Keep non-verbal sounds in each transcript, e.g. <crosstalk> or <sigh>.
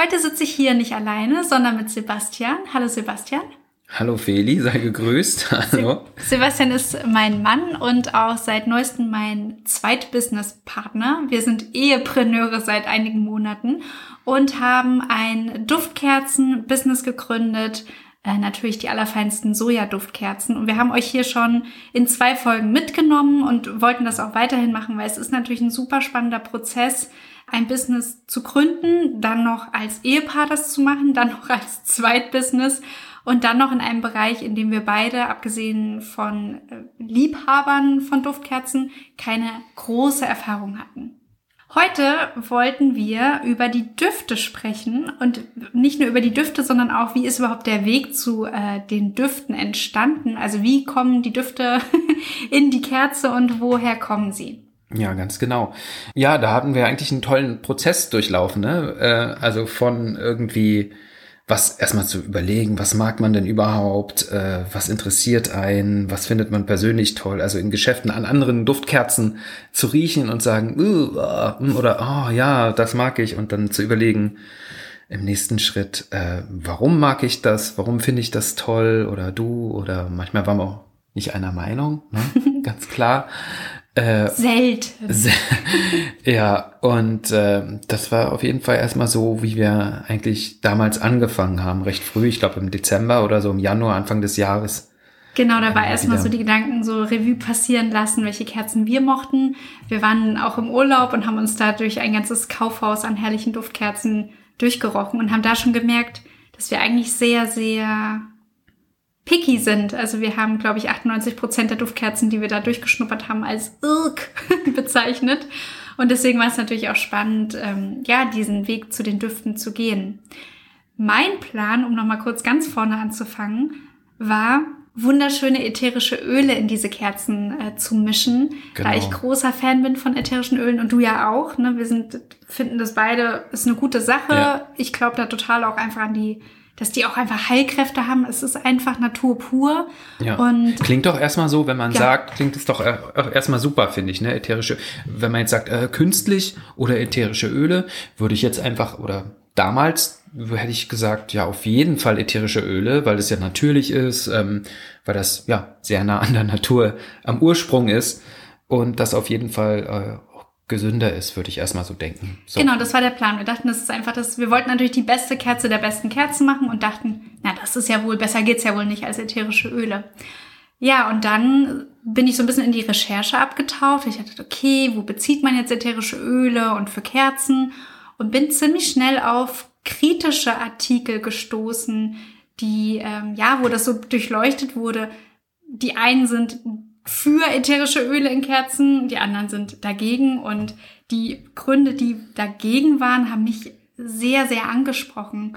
Heute sitze ich hier nicht alleine, sondern mit Sebastian. Hallo Sebastian. Hallo Feli, sei gegrüßt. Hallo. Sebastian ist mein Mann und auch seit neuestem mein Zweitbusiness-Partner. Wir sind Ehepreneure seit einigen Monaten und haben ein Duftkerzen-Business gegründet. Äh, natürlich die allerfeinsten Sojaduftkerzen. Und wir haben euch hier schon in zwei Folgen mitgenommen und wollten das auch weiterhin machen, weil es ist natürlich ein super spannender Prozess, ein Business zu gründen, dann noch als Ehepaar das zu machen, dann noch als Zweitbusiness und dann noch in einem Bereich, in dem wir beide, abgesehen von äh, Liebhabern von Duftkerzen, keine große Erfahrung hatten. Heute wollten wir über die Düfte sprechen und nicht nur über die Düfte, sondern auch, wie ist überhaupt der Weg zu äh, den Düften entstanden? Also wie kommen die Düfte <laughs> in die Kerze und woher kommen sie? Ja, ganz genau. Ja, da hatten wir eigentlich einen tollen Prozess durchlaufen. Ne? Äh, also von irgendwie was erstmal zu überlegen, was mag man denn überhaupt, äh, was interessiert einen, was findet man persönlich toll, also in Geschäften an anderen Duftkerzen zu riechen und sagen, uh, uh, oder oh ja, das mag ich und dann zu überlegen im nächsten Schritt, äh, warum mag ich das, warum finde ich das toll oder du oder manchmal waren wir auch nicht einer Meinung, ne? <laughs> ganz klar. Äh, Selten. <laughs> ja, und äh, das war auf jeden Fall erstmal so, wie wir eigentlich damals angefangen haben, recht früh, ich glaube im Dezember oder so im Januar, Anfang des Jahres. Genau, da war erstmal so die Gedanken so Revue passieren lassen, welche Kerzen wir mochten. Wir waren auch im Urlaub und haben uns da durch ein ganzes Kaufhaus an herrlichen Duftkerzen durchgerochen und haben da schon gemerkt, dass wir eigentlich sehr, sehr picky sind. Also wir haben, glaube ich, 98 Prozent der Duftkerzen, die wir da durchgeschnuppert haben, als irk <laughs> bezeichnet. Und deswegen war es natürlich auch spannend, ähm, ja, diesen Weg zu den Düften zu gehen. Mein Plan, um nochmal kurz ganz vorne anzufangen, war, wunderschöne ätherische Öle in diese Kerzen äh, zu mischen, genau. da ich großer Fan bin von ätherischen Ölen und du ja auch. Ne? Wir sind, finden das beide, ist eine gute Sache. Ja. Ich glaube da total auch einfach an die dass die auch einfach Heilkräfte haben. Es ist einfach Natur pur. Ja. Und klingt doch erstmal so, wenn man ja. sagt, klingt es doch erstmal super, finde ich, ne? Ätherische, wenn man jetzt sagt, äh, künstlich oder ätherische Öle, würde ich jetzt einfach, oder damals hätte ich gesagt, ja, auf jeden Fall ätherische Öle, weil es ja natürlich ist, ähm, weil das ja sehr nah an der Natur am Ursprung ist und das auf jeden Fall äh, gesünder ist, würde ich erstmal so denken. So. Genau, das war der Plan. Wir dachten, das ist einfach das, wir wollten natürlich die beste Kerze der besten Kerzen machen und dachten, na, das ist ja wohl, besser geht's ja wohl nicht als ätherische Öle. Ja, und dann bin ich so ein bisschen in die Recherche abgetaucht. Ich dachte, okay, wo bezieht man jetzt ätherische Öle und für Kerzen? Und bin ziemlich schnell auf kritische Artikel gestoßen, die, ähm, ja, wo das so durchleuchtet wurde. Die einen sind für ätherische Öle in Kerzen, die anderen sind dagegen und die Gründe, die dagegen waren, haben mich sehr, sehr angesprochen.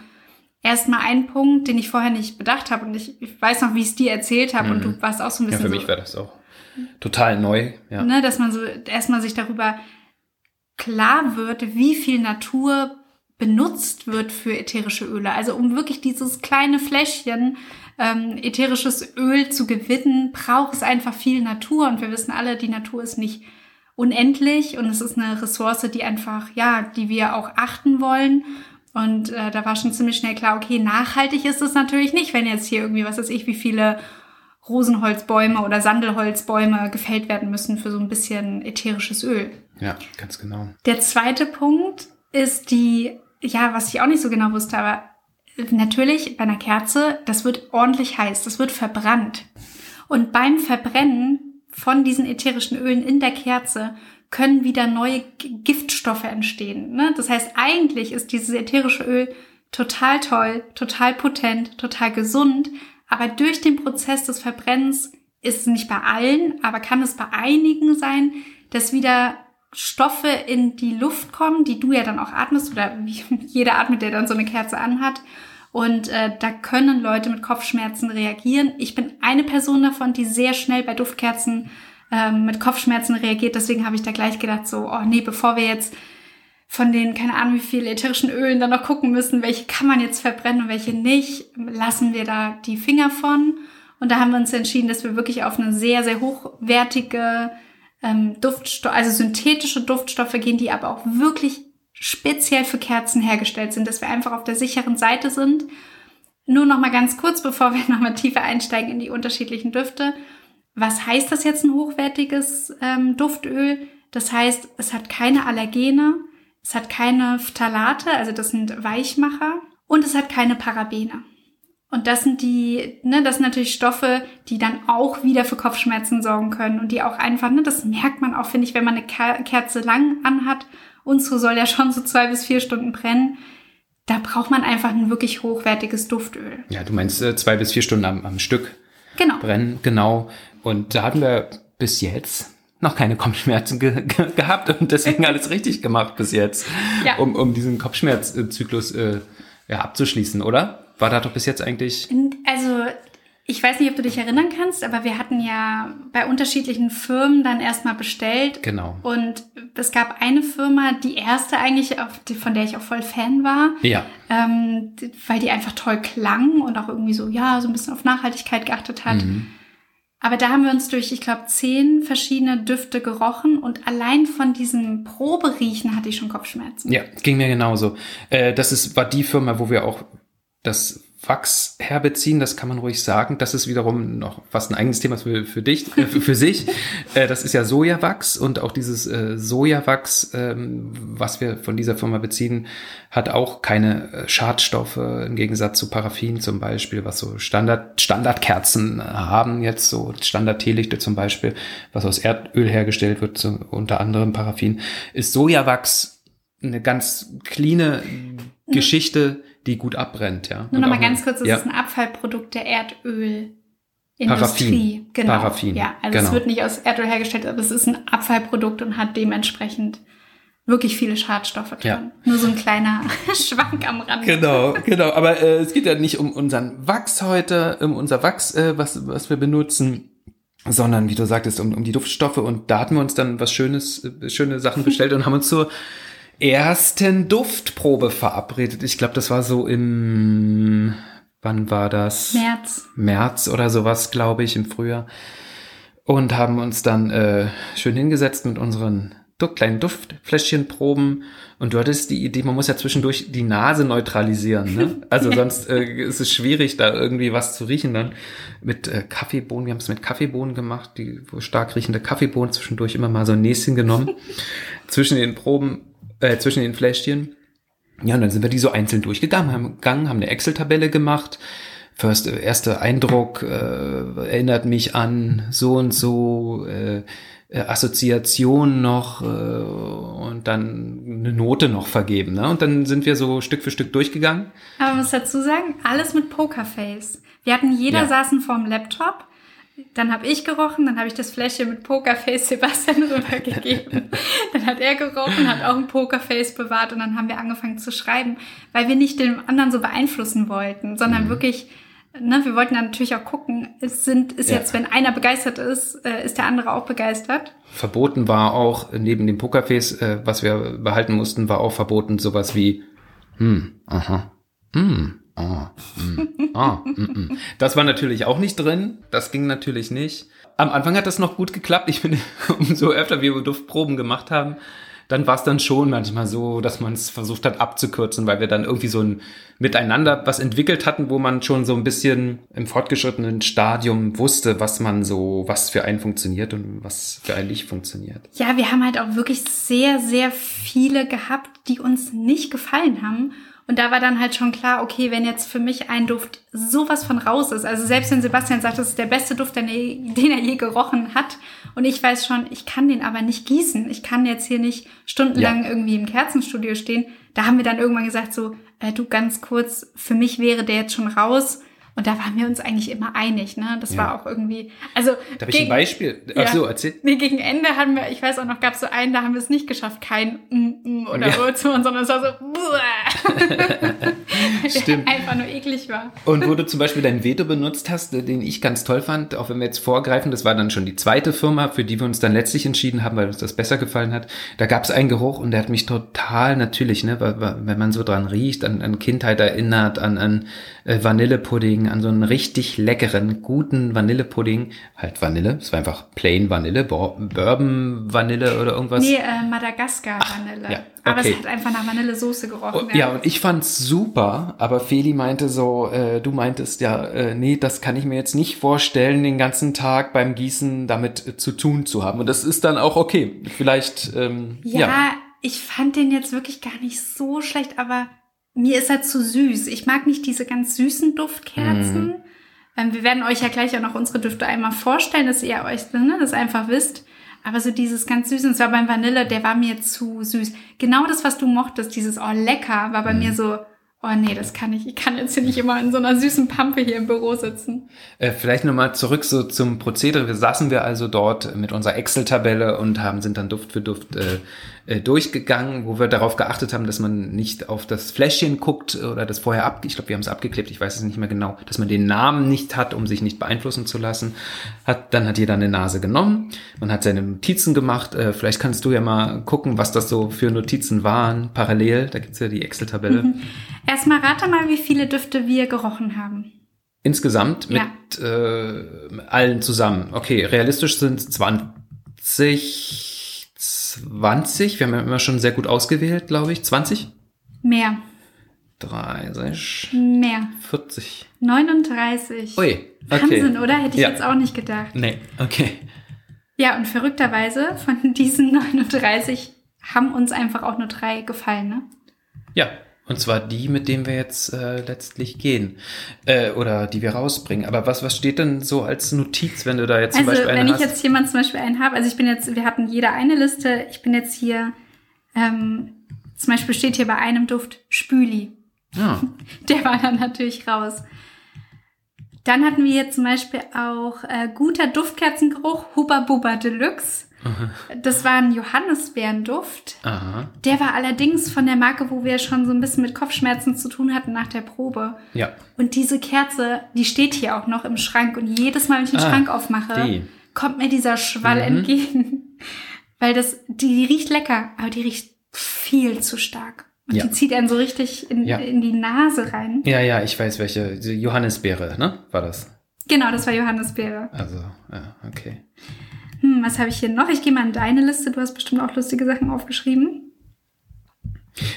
Erstmal ein Punkt, den ich vorher nicht bedacht habe und ich, ich weiß noch, wie ich es dir erzählt habe mhm. und du warst auch so ein bisschen. Ja, für mich so, wäre das auch total neu. Ja. Ne, dass man so erstmal sich darüber klar wird, wie viel Natur benutzt wird für ätherische Öle. Also um wirklich dieses kleine Fläschchen ähm, ätherisches Öl zu gewinnen, braucht es einfach viel Natur. Und wir wissen alle, die Natur ist nicht unendlich und es ist eine Ressource, die einfach, ja, die wir auch achten wollen. Und äh, da war schon ziemlich schnell klar, okay, nachhaltig ist es natürlich nicht, wenn jetzt hier irgendwie, was weiß ich, wie viele Rosenholzbäume oder Sandelholzbäume gefällt werden müssen für so ein bisschen ätherisches Öl. Ja, ganz genau. Der zweite Punkt ist die, ja, was ich auch nicht so genau wusste, aber natürlich bei einer Kerze, das wird ordentlich heiß, das wird verbrannt. Und beim Verbrennen von diesen ätherischen Ölen in der Kerze können wieder neue Giftstoffe entstehen. Ne? Das heißt, eigentlich ist dieses ätherische Öl total toll, total potent, total gesund, aber durch den Prozess des Verbrennens ist es nicht bei allen, aber kann es bei einigen sein, dass wieder Stoffe in die Luft kommen, die du ja dann auch atmest oder wie <laughs> jeder atmet, der dann so eine Kerze anhat. Und äh, da können Leute mit Kopfschmerzen reagieren. Ich bin eine Person davon, die sehr schnell bei Duftkerzen ähm, mit Kopfschmerzen reagiert. Deswegen habe ich da gleich gedacht, so, oh nee, bevor wir jetzt von den, keine Ahnung, wie viele ätherischen Ölen dann noch gucken müssen, welche kann man jetzt verbrennen und welche nicht, lassen wir da die Finger von. Und da haben wir uns entschieden, dass wir wirklich auf eine sehr, sehr hochwertige ähm, Duftstoffe, also synthetische Duftstoffe gehen, die aber auch wirklich speziell für Kerzen hergestellt sind, dass wir einfach auf der sicheren Seite sind. Nur noch mal ganz kurz, bevor wir <laughs> noch mal tiefer einsteigen in die unterschiedlichen Düfte. Was heißt das jetzt ein hochwertiges ähm, Duftöl? Das heißt, es hat keine Allergene, es hat keine Phthalate, also das sind Weichmacher, und es hat keine Parabene. Und das sind die, ne, das sind natürlich Stoffe, die dann auch wieder für Kopfschmerzen sorgen können und die auch einfach, ne, das merkt man auch, finde ich, wenn man eine Kerze lang anhat. Unsere soll ja schon so zwei bis vier Stunden brennen. Da braucht man einfach ein wirklich hochwertiges Duftöl. Ja, du meinst äh, zwei bis vier Stunden am, am Stück Genau. brennen, genau. Und da hatten wir bis jetzt noch keine Kopfschmerzen ge ge gehabt und deswegen alles richtig gemacht bis jetzt, Ja. um, um diesen Kopfschmerzzyklus äh, ja, abzuschließen, oder? War da doch bis jetzt eigentlich Also, ich weiß nicht, ob du dich erinnern kannst, aber wir hatten ja bei unterschiedlichen Firmen dann erstmal bestellt. genau. Und es gab eine Firma, die erste eigentlich, von der ich auch voll Fan war, Ja, ähm, weil die einfach toll klang und auch irgendwie so, ja, so ein bisschen auf Nachhaltigkeit geachtet hat. Mhm. Aber da haben wir uns durch, ich glaube, zehn verschiedene Düfte gerochen und allein von diesem Proberiechen hatte ich schon Kopfschmerzen. ja, ging mir genauso. Äh, das ist, war die Firma, wo wir auch das Wachs herbeziehen, das kann man ruhig sagen. Das ist wiederum noch fast ein eigenes Thema für, für dich, äh, für, für sich. <laughs> Äh, das ist ja Sojawachs und auch dieses äh, Sojawachs, ähm, was wir von dieser Firma beziehen, hat auch keine äh, Schadstoffe im Gegensatz zu Paraffin zum Beispiel, was so Standard, Standardkerzen haben jetzt, so Standard-Teelichte zum Beispiel, was aus Erdöl hergestellt wird, so, unter anderem Paraffin, ist Sojawachs eine ganz cleane Geschichte, die gut abbrennt, ja. Nur nochmal ganz kurz, das ja. ist ein Abfallprodukt der Erdölindustrie. Paraffin. Genau. Paraffin, Ja, also es genau. wird nicht aus Erdöl hergestellt, aber es ist ein Abfallprodukt und hat dementsprechend wirklich viele Schadstoffe drin. Ja. Nur so ein kleiner <laughs> Schwank am Rand. Genau, genau. Aber äh, es geht ja nicht um unseren Wachs heute, um unser Wachs, äh, was, was wir benutzen, sondern wie du sagtest, um, um die Duftstoffe. Und da hatten wir uns dann was Schönes, äh, schöne Sachen bestellt und haben uns zur ersten Duftprobe verabredet. Ich glaube, das war so im, wann war das? März. März oder sowas, glaube ich, im Frühjahr. Und haben uns dann äh, schön hingesetzt mit unseren kleinen Duftfläschchenproben. Und du hattest die Idee, man muss ja zwischendurch die Nase neutralisieren. Ne? <laughs> Also sonst äh, ist es schwierig, da irgendwie was zu riechen dann. Mit äh, Kaffeebohnen, wir haben es mit Kaffeebohnen gemacht, die stark riechende Kaffeebohnen zwischendurch immer mal so ein Näschen genommen. <laughs> zwischen den Proben, äh, zwischen den Fläschchen. Ja, und dann sind wir die so einzeln durchgegangen, haben, gegangen, haben eine Excel-Tabelle gemacht. First, äh, erster Eindruck äh, erinnert mich an so und so, äh, äh, Assoziation noch äh, und dann eine Note noch vergeben. Ne? Und dann sind wir so Stück für Stück durchgegangen. Aber man muss dazu sagen, alles mit Pokerface. Wir hatten, jeder Ja. saßen vorm Laptop. Dann habe ich gerochen, dann habe ich das Fläschchen mit Pokerface <laughs> Sebastian rübergegeben. dann hat er gerochen, hat auch ein Pokerface bewahrt und dann haben wir angefangen zu schreiben, weil wir nicht den anderen so beeinflussen wollten, Mhm. sondern wirklich, ne, wir wollten dann natürlich auch gucken, es sind, ist Ja. jetzt, wenn einer begeistert ist, äh, ist der andere auch begeistert. Verboten war auch, neben dem Pokerface, äh, was wir behalten mussten, war auch verboten sowas wie, hm, aha, hm, ah, hm, ah, mm, mm. Das war natürlich auch nicht drin. Das ging natürlich nicht. Am Anfang hat das noch gut geklappt. Ich finde, <laughs> umso öfter wir Duftproben gemacht haben, dann war es dann schon manchmal so, dass man es versucht hat abzukürzen, weil wir dann irgendwie so ein Miteinander was entwickelt hatten, wo man schon so ein bisschen im fortgeschrittenen Stadium wusste, was man so, was für einen funktioniert und was für einen nicht funktioniert. Ja, wir haben halt auch wirklich sehr, sehr viele gehabt, die uns nicht gefallen haben. Und da war dann halt schon klar, okay, wenn jetzt für mich ein Duft sowas von raus ist, also selbst wenn Sebastian sagt, das ist der beste Duft, den er, je gerochen hat, und ich weiß schon, ich kann den aber nicht gießen, ich kann jetzt hier nicht stundenlang Ja. irgendwie im Kerzenstudio stehen, da haben wir dann irgendwann gesagt, so, äh, du ganz kurz, für mich wäre der jetzt schon raus. Und da waren wir uns eigentlich immer einig, ne? Das Ja. war auch irgendwie, also. Darf ich ein Beispiel? Ach so, erzähl. Nee, gegen Ende haben wir, ich weiß auch noch, gab es so einen, da haben wir es nicht geschafft, kein mm, mm oder Ja. ja. zu machen, sondern es war so. <laughs> <laughs> <laughs> <laughs> Stimmt. einfach nur eklig war. Und wo du zum Beispiel dein Veto benutzt hast, den ich ganz toll fand, auch wenn wir jetzt vorgreifen, das war dann schon die zweite Firma, für die wir uns dann letztlich entschieden haben, weil uns das besser gefallen hat. Da gab es einen Geruch und der hat mich total natürlich, ne, wenn man so dran riecht, an, an Kindheit erinnert, an, an äh, Vanillepudding, an so einen richtig leckeren, guten Vanillepudding. Halt Vanille, es war einfach plain Vanille, Bo- Bourbon Vanille oder irgendwas. Nee, äh, Madagaskar-Vanille. Ja, Aber Okay. es hat einfach nach Vanillesoße gerochen. Oh, ja, und ich fand's super, aber Feli meinte so, äh, du meintest ja, äh, nee, das kann ich mir jetzt nicht vorstellen, den ganzen Tag beim Gießen damit äh, zu tun zu haben. Und das ist dann auch okay. Vielleicht, ähm, Ja, ja. ich fand den jetzt wirklich gar nicht so schlecht, aber mir ist er zu süß. Ich mag nicht diese ganz süßen Duftkerzen. Ähm, wir werden euch ja gleich auch noch unsere Düfte einmal vorstellen, dass ihr euch ne, das einfach wisst. Aber so dieses ganz süße, und zwar beim Vanille, der war mir zu süß. Genau das, was du mochtest, dieses oh lecker, war Mhm. bei mir so, oh nee, das kann ich. Ich kann jetzt hier nicht immer in so einer süßen Pampe hier im Büro sitzen. Äh, vielleicht nochmal zurück so zum Prozedere. Wir saßen wir also dort mit unserer Excel-Tabelle und haben, sind dann Duft für Duft äh, äh, durchgegangen, wo wir darauf geachtet haben, dass man nicht auf das Fläschchen guckt oder das vorher ab, ich glaube, wir haben es abgeklebt, ich weiß es nicht mehr genau, dass man den Namen nicht hat, um sich nicht beeinflussen zu lassen. Hat, dann hat jeder eine Nase genommen, man hat seine Notizen gemacht. Äh, vielleicht kannst du ja mal gucken, was das so für Notizen waren, parallel. Da gibt's ja die Excel-Tabelle. Erstmal rate mal, wie viele Düfte wir gerochen haben. Insgesamt mit Ja. äh, allen zusammen. Okay, realistisch sind 20, 20. Wir haben ja immer schon sehr gut ausgewählt, glaube ich. 20? Mehr. 30, Mehr. 40. 39. Ui, okay. Wahnsinn, oder? Hätte ich Ja. jetzt auch nicht gedacht. Nee, okay. Ja, und verrückterweise von diesen <laughs> 39 haben uns einfach auch nur drei gefallen, ne? Ja, und zwar die, mit denen wir jetzt äh, letztlich gehen. Äh, oder die wir rausbringen. Aber was, was steht denn so als Notiz, wenn du da jetzt zum Also, Beispiel eine wenn ich hast? jetzt jemand zum Beispiel einen habe, also ich bin jetzt, wir hatten jeder eine Liste, ich bin jetzt hier, ähm, zum Beispiel steht hier bei einem Duft Spüli. ja. <laughs> Der war dann natürlich raus. Dann hatten wir hier zum Beispiel auch äh, guter Duftkerzengeruch, Hubba Bubba Deluxe. Das war ein Johannisbeerenduft. Aha. Der war allerdings von der Marke, wo wir schon so ein bisschen mit Kopfschmerzen zu tun hatten nach der Probe. Ja. Und diese Kerze, die steht hier auch noch im Schrank. Und jedes Mal, wenn ich den Ah, Schrank aufmache, die. kommt mir dieser Schwall Mhm. entgegen. <laughs> Weil das, die, die riecht lecker, aber die riecht viel zu stark. Und Ja. die zieht einen so richtig in, Ja. in die Nase rein. Ja, ja, ich weiß welche. Johannisbeere, ne? War das? Genau, das war Johannisbeere. Also, ja, okay. Hm, was habe ich hier noch? Ich gehe mal in deine Liste. Du hast bestimmt auch lustige Sachen aufgeschrieben.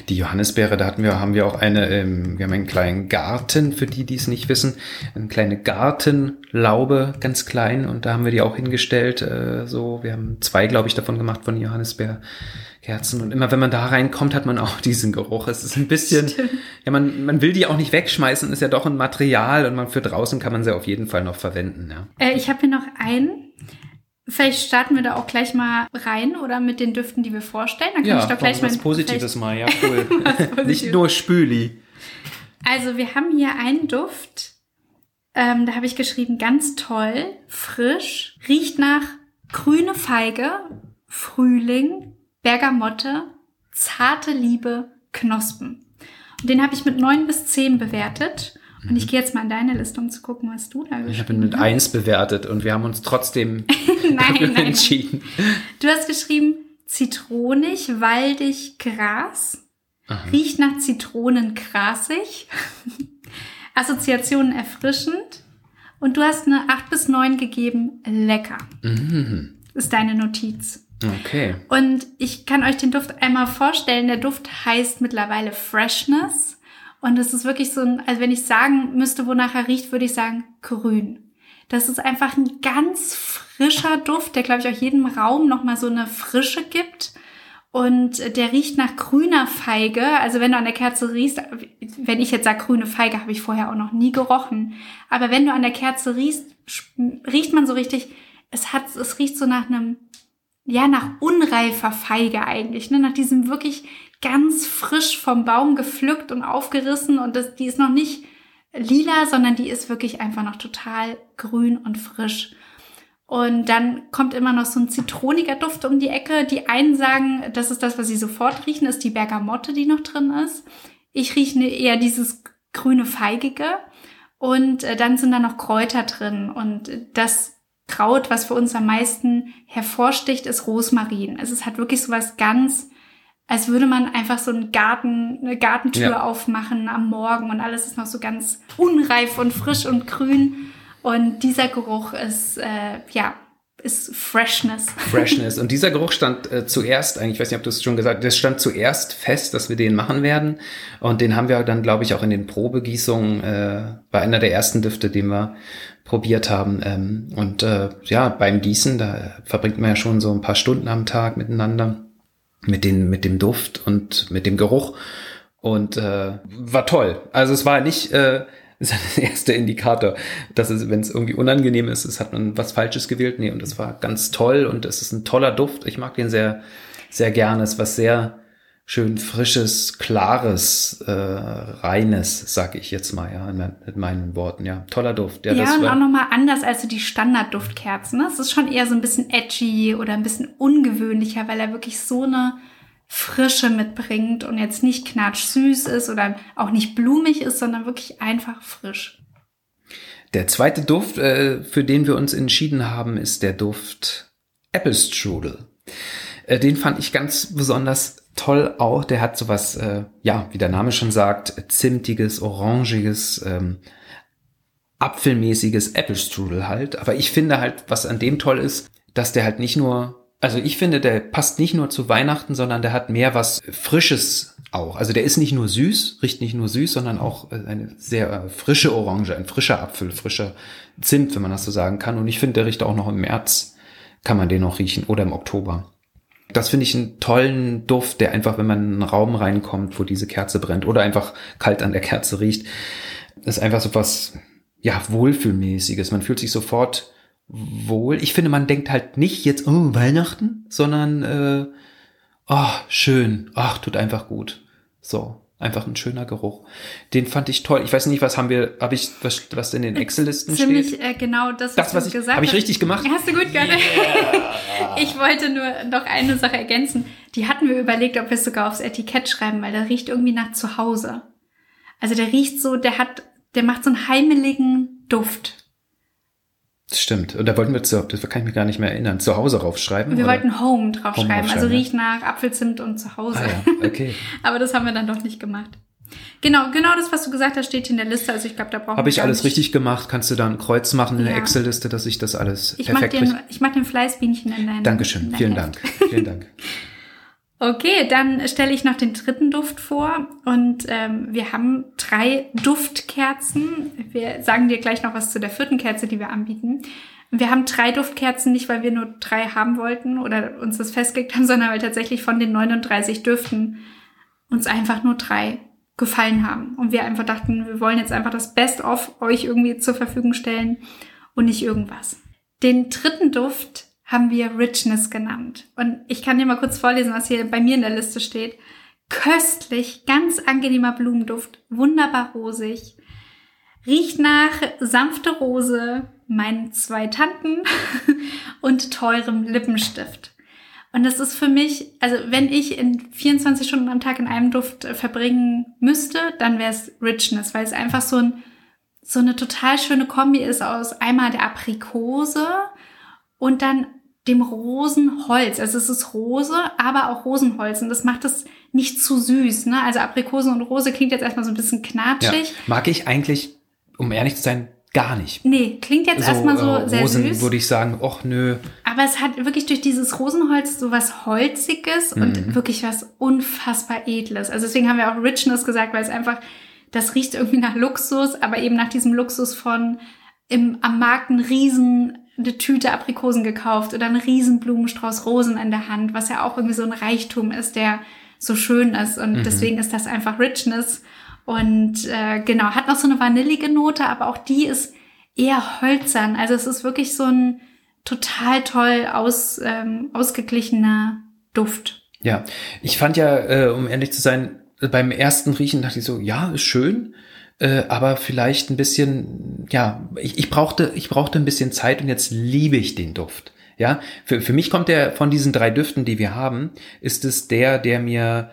Die Johannisbeere, da hatten wir, haben wir auch eine, ähm, wir haben einen kleinen Garten, für die, die es nicht wissen, eine kleine Gartenlaube, ganz klein, und da haben wir die auch hingestellt, äh, so, wir haben zwei, glaube ich, davon gemacht von Johannisbeerkerzen, und immer wenn man da reinkommt, hat man auch <laughs> diesen Geruch. Es ist ein bisschen, Stimmt. ja, man, man will die auch nicht wegschmeißen, ist ja doch ein Material, und man für draußen kann man sie auf jeden Fall noch verwenden, ja. Äh, ich habe hier noch einen. Vielleicht starten wir da auch gleich mal rein oder mit den Düften, die wir vorstellen. Dann kann ich doch gleich was mal Positives mal, ja, <laughs> cool. Nicht nur Spüli. Also wir haben hier einen Duft. Ähm, da habe ich geschrieben, ganz toll, frisch, riecht nach grüne Feige, Frühling, Bergamotte, zarte Liebe, Knospen. Und den habe ich mit neun bis zehn bewertet. Und ich gehe jetzt mal in deine Liste, um zu gucken, was du da Ich habe ihn mit hast. eins bewertet und wir haben uns trotzdem <laughs> Nein, dafür nein, nein. entschieden. Du hast geschrieben, zitronig, waldig, Gras. Riecht nach Zitronen grasig. <laughs> Assoziationen erfrischend. Und du hast eine 8 bis 9 gegeben, lecker. Mhm. Ist deine Notiz. Okay. Und ich kann euch den Duft einmal vorstellen. Der Duft heißt mittlerweile Freshness. Und es ist wirklich so ein, also wenn ich sagen müsste, wonach er riecht, würde ich sagen grün. Das ist einfach ein ganz frischer Duft, der, glaube ich, auch jedem Raum nochmal so eine Frische gibt. Und der riecht nach grüner Feige. Also wenn du an der Kerze riechst, wenn ich jetzt sage grüne Feige, habe ich vorher auch noch nie gerochen. Aber wenn du an der Kerze riechst, riecht man so richtig, es hat, es riecht so nach einem, ja, nach unreifer Feige eigentlich, ne? Nach diesem wirklich ganz frisch vom Baum gepflückt und aufgerissen und das, die ist noch nicht lila, sondern die ist wirklich einfach noch total grün und frisch. Und dann kommt immer noch so ein zitroniger Duft um die Ecke. Die einen sagen, das ist das, was sie sofort riechen, ist die Bergamotte, die noch drin ist. Ich rieche ne- eher dieses grüne Feigige. Und äh, dann sind da noch Kräuter drin. Und das Kraut, was für uns am meisten hervorsticht, ist Rosmarin. Also es hat wirklich so was ganz, als würde man einfach so einen Garten, eine Gartentür Ja. aufmachen am Morgen und alles ist noch so ganz unreif und frisch und grün. Und dieser Geruch ist, äh, ja, ist Freshness. Freshness. <laughs> Und dieser Geruch stand äh, zuerst, eigentlich, ich weiß nicht, ob du es schon gesagt hast, das stand zuerst fest, dass wir den machen werden. Und den haben wir dann, glaube ich, auch in den Probegießungen, äh, bei einer der ersten Düfte, den wir probiert haben. Ähm, und äh, ja, beim Gießen, da verbringt man ja schon so ein paar Stunden am Tag miteinander mit, den, mit dem Duft und mit dem Geruch. Und äh, war toll. Also es war nicht... Äh, <laughs> ist der erste Indikator, dass es, wenn es irgendwie unangenehm ist, es hat man was Falsches gewählt. Nee, und das war ganz toll und es ist ein toller Duft. Ich mag den sehr, sehr gerne. Es ist was sehr schön frisches, klares, äh, reines, sag ich jetzt mal, ja, mit meinen Worten. Ja, toller Duft. Ja, ja und auch nochmal anders als so die Standardduftkerzen. Ne? Es ist schon eher so ein bisschen edgy oder ein bisschen ungewöhnlicher, weil er wirklich so eine Frische mitbringt und jetzt nicht knatsch süß ist oder auch nicht blumig ist, sondern wirklich einfach frisch. Der zweite Duft, äh, für den wir uns entschieden haben, ist der Duft Apple Strudel. Äh, den fand ich ganz besonders toll auch. Der hat sowas, äh, ja, wie der Name schon sagt, zimtiges, orangiges, ähm, apfelmäßiges Apple Strudel halt. Aber ich finde halt, was an dem toll ist, dass der halt nicht nur also ich finde, der passt nicht nur zu Weihnachten, sondern der hat mehr was Frisches auch. Also der ist nicht nur süß, riecht nicht nur süß, sondern auch äh, eine sehr äh, frische Orange, ein frischer Apfel, frischer Zimt, wenn man das so sagen kann. Und ich finde, der riecht auch noch im März, kann man den noch riechen oder im Oktober. Das finde ich einen tollen Duft, der einfach, wenn man in einen Raum reinkommt, wo diese Kerze brennt oder einfach kalt an der Kerze riecht, ist einfach so was, ja, Wohlfühlmäßiges. Man fühlt sich sofort wohl. Ich finde, man denkt halt nicht jetzt, oh, Weihnachten, sondern, äh, oh, schön, ach, tut einfach gut. So, einfach ein schöner Geruch. Den fand ich toll. Ich weiß nicht, was haben wir, habe ich, was, was in den Excel-Listen steht? Ziemlich äh, genau das, was, das, was ich gesagt Habe ich richtig gemacht? Hast du gut gemacht. Yeah. <laughs> ich wollte nur noch eine Sache ergänzen. Die hatten wir überlegt, ob wir es sogar aufs Etikett schreiben, weil der riecht irgendwie nach Zuhause. Also der riecht so, der hat, der macht so einen heimeligen Duft. Das stimmt. Und da wollten wir zu, das kann ich mich gar nicht mehr erinnern, zu Hause raufschreiben. Wir oder? wollten Home draufschreiben, Home also riecht nach Apfelzimt und zu Hause. Ah, ja. okay. <laughs> Aber das haben wir dann doch nicht gemacht. Genau, genau das, was du gesagt hast, steht in der Liste. Also ich glaube, da brauchen Habe ich alles nicht. richtig gemacht? Kannst du da ein Kreuz machen in ja. der Excel-Liste, dass ich das alles ich perfekt mach den, Ich mache den Fleißbienchen in deinem Dankeschön, in dein vielen Dank. Vielen Dank. <laughs> Okay, dann stelle ich noch den dritten Duft vor und ähm, wir haben drei Duftkerzen. Wir sagen dir gleich noch was zu der vierten Kerze, die wir anbieten. Wir haben drei Duftkerzen, nicht weil wir nur drei haben wollten oder uns das festgelegt haben, <laughs> sondern weil tatsächlich von den 39 Düften uns einfach nur drei gefallen haben. Und wir einfach dachten, wir wollen jetzt einfach das Best-of euch irgendwie zur Verfügung stellen und nicht irgendwas. Den dritten Duft haben wir Richness genannt. Und ich kann dir mal kurz vorlesen, was hier bei mir in der Liste steht. Köstlich, ganz angenehmer Blumenduft, wunderbar rosig, riecht nach sanfte Rose, meinen zwei Tanten <laughs> und teurem Lippenstift. Und das ist für mich, also wenn ich in 24 Stunden am Tag in einem Duft verbringen müsste, dann wäre es Richness, weil es einfach so ein so eine total schöne Kombi ist aus einmal der Aprikose und dann dem Rosenholz. Also es ist Rose, aber auch Rosenholz. Und das macht es nicht zu süß. Ne? Also Aprikosen und Rose klingt jetzt erstmal so ein bisschen knatschig. Ja. Mag ich eigentlich, um ehrlich zu sein, gar nicht. Nee, klingt jetzt so, erstmal so äh, sehr Rosen süß. würde ich sagen, och nö. Aber es hat wirklich durch dieses Rosenholz so was Holziges mhm. und wirklich was unfassbar Edles. Also deswegen haben wir auch Richness gesagt, weil es einfach, das riecht irgendwie nach Luxus, aber eben nach diesem Luxus von im, am Markt einen riesen eine Tüte Aprikosen gekauft oder einen riesen Blumenstrauß Rosen in der Hand, was ja auch irgendwie so ein Reichtum ist, der so schön ist. Und mhm. deswegen ist das einfach Richness. Und äh, genau, hat noch so eine vanillige Note, aber auch die ist eher holzern. Also es ist wirklich so ein total toll aus, ähm, ausgeglichener Duft. Ja, ich fand ja, äh, um ehrlich zu sein, beim ersten Riechen dachte ich so, ja, ist schön äh, aber vielleicht ein bisschen, ja, ich, ich brauchte, ich brauchte ein bisschen Zeit und jetzt liebe ich den Duft. Ja, für, für mich kommt der von diesen drei Düften, die wir haben, ist es der, der mir,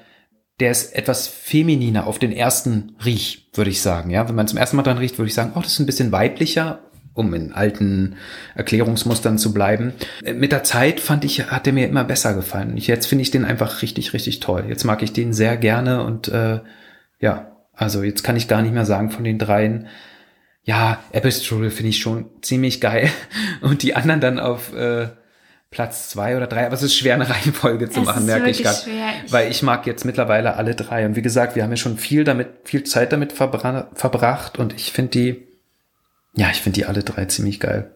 der ist etwas femininer auf den ersten Riech, würde ich sagen. Ja, wenn man zum ersten Mal dran riecht, würde ich sagen, oh, das ist ein bisschen weiblicher, um in alten Erklärungsmustern zu bleiben. Äh, mit der Zeit fand ich, hat der mir immer besser gefallen. Jetzt finde ich den einfach richtig, richtig toll. Jetzt mag ich den sehr gerne und äh, ja, also jetzt kann ich gar nicht mehr sagen von den dreien. Ja, Apple Strudel finde ich schon ziemlich geil. <laughs> Und die anderen dann auf, äh, Platz zwei oder drei, aber es ist schwer, eine <laughs> Reihenfolge zu Es machen, merke ich gerade. Weil ich mag jetzt mittlerweile alle drei. Und wie gesagt, wir haben ja schon viel damit, viel Zeit damit verbra verbracht und ich finde die, ja, ich finde die alle drei ziemlich geil.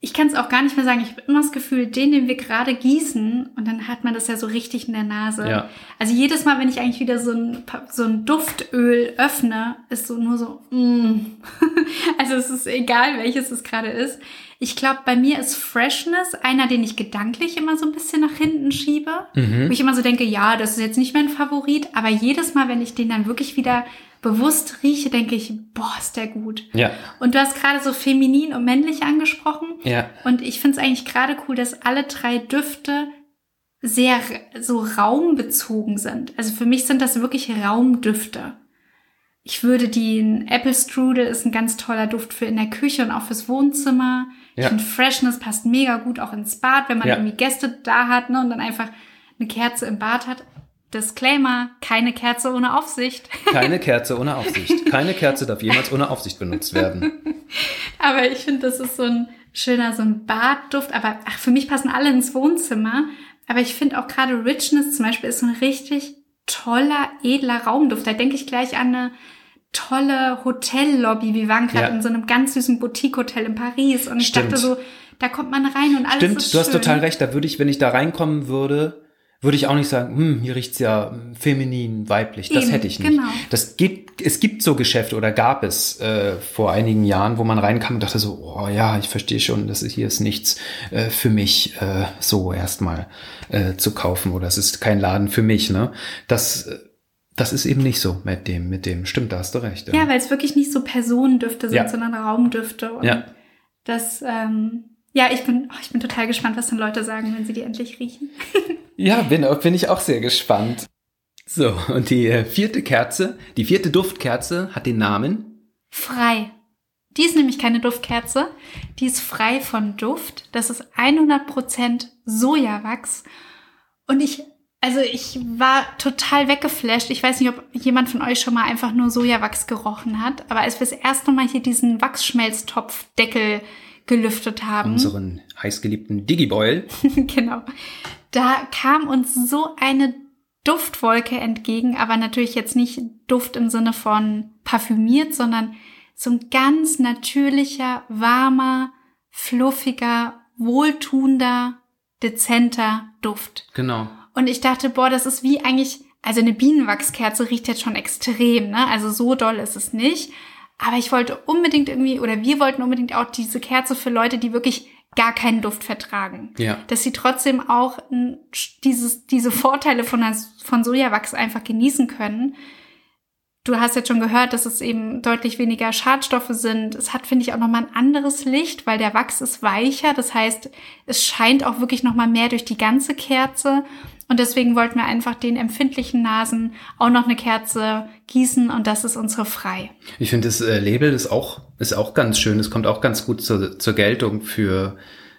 Ich kann es auch gar nicht mehr sagen. Ich habe immer das Gefühl, den, den wir gerade gießen, und dann hat man das ja so richtig in der Nase. Ja. Also jedes Mal, wenn ich eigentlich wieder so ein, so ein Duftöl öffne, ist so nur so, mm. <laughs> also es ist egal, welches es gerade ist. Ich glaube, bei mir ist Freshness einer, den ich gedanklich immer so ein bisschen nach hinten schiebe. Wo ich immer so denke, ja, das ist jetzt nicht mein Favorit. Aber jedes Mal, wenn ich den dann wirklich wieder bewusst rieche, denke ich, boah, ist der gut. Ja. Und du hast gerade so feminin und männlich angesprochen. Ja. Und ich finde es eigentlich gerade cool, dass alle drei Düfte sehr so raumbezogen sind. Also für mich sind das wirklich Raumdüfte. Ich würde den Apple Strudel ist ein ganz toller Duft für in der Küche und auch fürs Wohnzimmer. Ich Ja. finde Freshness passt mega gut auch ins Bad, wenn man Ja. irgendwie Gäste da hat ne, und dann einfach eine Kerze im Bad hat. Disclaimer, keine Kerze ohne Aufsicht. <laughs> Keine Kerze ohne Aufsicht. Keine Kerze darf jemals ohne Aufsicht benutzt werden. <laughs> Aber ich finde, das ist so ein schöner, so ein Badduft. Aber ach, für mich passen alle ins Wohnzimmer. Aber ich finde auch gerade Richness zum Beispiel ist so ein richtig toller, edler Raumduft. Da denke ich gleich an eine tolle Hotellobby. Wir waren gerade Ja. in so einem ganz süßen Boutique-Hotel in Paris. Und ich Stimmt. dachte so, da kommt man rein und alles Stimmt, ist du hast schön. total recht. Da würde ich, wenn ich da reinkommen würde, würde ich auch nicht sagen, hm, hier riecht's ja hm, feminin, weiblich. Das Eben, hätte ich nicht. genau. Das gibt, es gibt so Geschäfte oder gab es äh, vor einigen Jahren, wo man reinkam und dachte so, oh ja, ich verstehe schon, das ist, hier ist nichts äh, für mich äh, so erstmal äh, zu kaufen oder es ist kein Laden für mich. Ne, das, das ist eben nicht so mit dem, mit dem. Stimmt, da hast du recht. Ja, weil es wirklich nicht so Personendüfte sind, Ja. sondern Raumdüfte. Und Ja. das, ähm, ja, ich bin, oh, ich bin total gespannt, was dann Leute sagen, wenn sie die endlich riechen. <laughs> Ja, bin, bin ich auch sehr gespannt. So, und die äh, vierte Kerze, die vierte Duftkerze hat den Namen. Frei. Die ist nämlich keine Duftkerze. Die ist frei von Duft. Das ist 100% Sojawachs. Und ich, also ich war total weggeflasht. Ich weiß nicht, ob jemand von euch schon mal einfach nur Sojawachs gerochen hat. Aber als wir das erste Mal hier diesen Wachsschmelztopfdeckel gelüftet haben. Unseren heißgeliebten Digiboil. <laughs> genau. Da kam uns so eine Duftwolke entgegen, aber natürlich jetzt nicht Duft im Sinne von parfümiert, sondern so ein ganz natürlicher, warmer, fluffiger, wohltuender, dezenter Duft. Genau. Und ich dachte, boah, das ist wie eigentlich, also eine Bienenwachskerze riecht jetzt schon extrem, ne? Also so doll ist es nicht. Aber ich wollte unbedingt irgendwie, oder wir wollten unbedingt auch diese Kerze für Leute, die wirklich gar keinen Duft vertragen. Ja. Dass sie trotzdem auch dieses, diese Vorteile von, von Sojawachs einfach genießen können. Du hast jetzt schon gehört, dass es eben deutlich weniger Schadstoffe sind. Es hat, finde ich, auch nochmal ein anderes Licht, weil der Wachs ist weicher. Das heißt, es scheint auch wirklich nochmal mehr durch die ganze Kerze. Und deswegen wollten wir einfach den empfindlichen Nasen auch noch eine Kerze gießen und das ist unsere frei. Ich finde, das äh, Label ist auch, ist auch ganz schön. Es kommt auch ganz gut zur, zur Geltung für,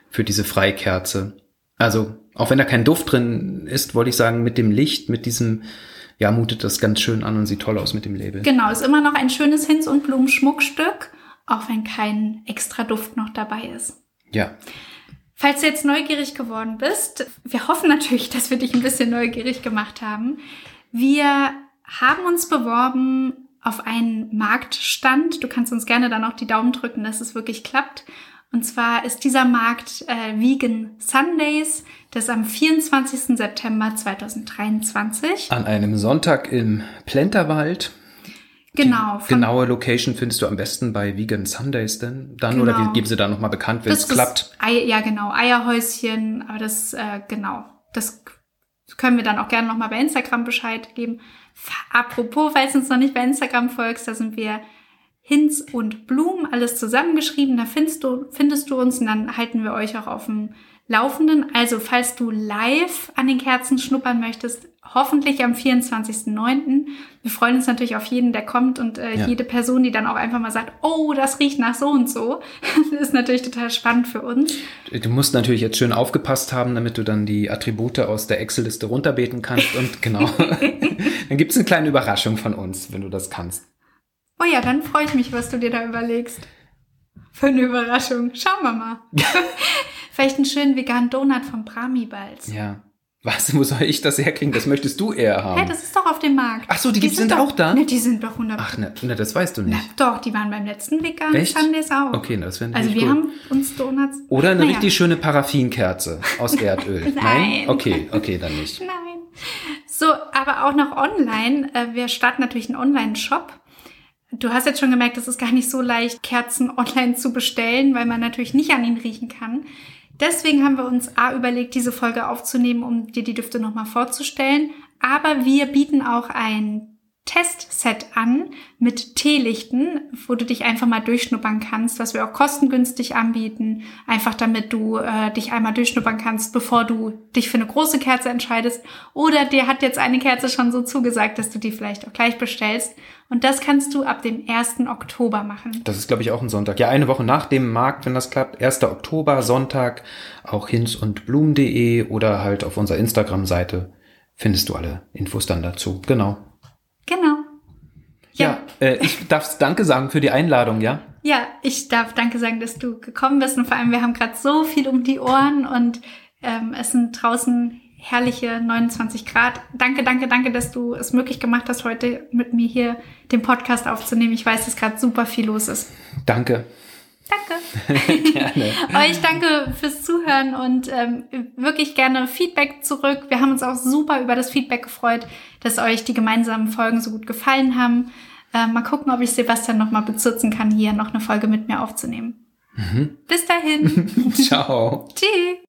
für diese Freikerze. Also, auch wenn da kein Duft drin ist, wollte ich sagen, mit dem Licht, mit diesem, ja, mutet das ganz schön an und sieht toll aus mit dem Label. Genau, ist immer noch ein schönes Hinz- und Blumenschmuckstück, auch wenn kein extra Duft noch dabei ist. Ja. Falls du jetzt neugierig geworden bist, wir hoffen natürlich, dass wir dich ein bisschen neugierig gemacht haben. Wir haben uns beworben auf einen Marktstand. Du kannst uns gerne dann auch die Daumen drücken, dass es wirklich klappt. Und zwar ist dieser Markt äh, Vegan Sundays, das am 24. September 2023. An einem Sonntag im Plenterwald. Genau. Die genaue Location findest du am besten bei Vegan Sundays denn dann Genau. oder wie geben sie da nochmal bekannt, wenn es klappt? Ei, ja, genau. Eierhäuschen, aber das, äh, genau. Das können wir dann auch gerne nochmal bei Instagram Bescheid geben. Apropos, falls du uns noch nicht bei Instagram folgst, da sind wir Hinz und Blumen, alles zusammengeschrieben. Da findest du, findest du uns und dann halten wir euch auch auf dem Laufenden. Also, falls du live an den Kerzen schnuppern möchtest, hoffentlich am 24.09. Wir freuen uns natürlich auf jeden, der kommt und äh, Ja. jede Person, die dann auch einfach mal sagt, oh, das riecht nach so und so. <laughs> Das ist natürlich total spannend für uns. Du musst natürlich jetzt schön aufgepasst haben, damit du dann die Attribute aus der Excel-Liste runterbeten kannst und <laughs> genau. dann gibt's eine kleine Überraschung von uns, wenn du das kannst. Oh ja, dann freue ich mich, was du dir da überlegst. Für eine Überraschung. Schauen wir mal. <laughs> Vielleicht einen schönen veganen Donut vom Brahmi Balz. Ja. Was, wo soll ich das herkriegen? Das möchtest du eher haben. Hä, das ist doch auf dem Markt. Ach so, die, die sind, doch, auch da? Ne, die sind doch 100 Ach, ne, ne, das weißt du nicht. Na, doch, die waren beim letzten veganen Echt? Sundays auch. Okay, das wäre Also wir gut. haben uns Donuts... Oder eine Naja. richtig schöne Paraffinkerze aus <laughs> Erdöl. Nein. Okay, okay, dann nicht. <laughs> Nein. So, aber auch noch online. Äh, Wir starten natürlich einen Online-Shop. Du hast jetzt schon gemerkt, es ist gar nicht so leicht, Kerzen online zu bestellen, weil man natürlich nicht an ihnen riechen kann. Deswegen haben wir uns A überlegt, diese Folge aufzunehmen, um dir die Düfte nochmal vorzustellen. Aber wir bieten auch ein Testset an mit Teelichten, wo du dich einfach mal durchschnuppern kannst, was wir auch kostengünstig anbieten, einfach damit du äh, dich einmal durchschnuppern kannst, bevor du dich für eine große Kerze entscheidest. Oder dir hat jetzt eine Kerze schon so zugesagt, dass du die vielleicht auch gleich bestellst. Und das kannst du ab dem 1. Oktober machen. Das ist, glaube ich, auch ein Sonntag. Ja, eine Woche nach dem Markt, wenn das klappt. 1. Oktober, Sonntag, auch hinz und blumen.de oder halt auf unserer Instagram-Seite findest du alle Infos dann dazu. Genau. Genau. Äh, ich darf Danke sagen für die Einladung, ja? Ja, ich darf danke sagen, dass du gekommen bist und vor allem wir haben gerade so viel um die Ohren und ähm, es sind draußen herrliche 29 Grad. Danke, danke, danke, dass du es möglich gemacht hast, heute mit mir hier den Podcast aufzunehmen. Ich weiß, dass gerade super viel los ist. Danke. Danke. <laughs> Gerne. <laughs> Euch danke fürs Zuhören und ähm, wirklich gerne Feedback zurück. Wir haben uns auch super über das Feedback gefreut, dass euch die gemeinsamen Folgen so gut gefallen haben. Äh, mal gucken, ob ich Sebastian noch mal bezirzen kann, hier noch eine Folge mit mir aufzunehmen. Bis dahin. <laughs> Ciao. Tschüss.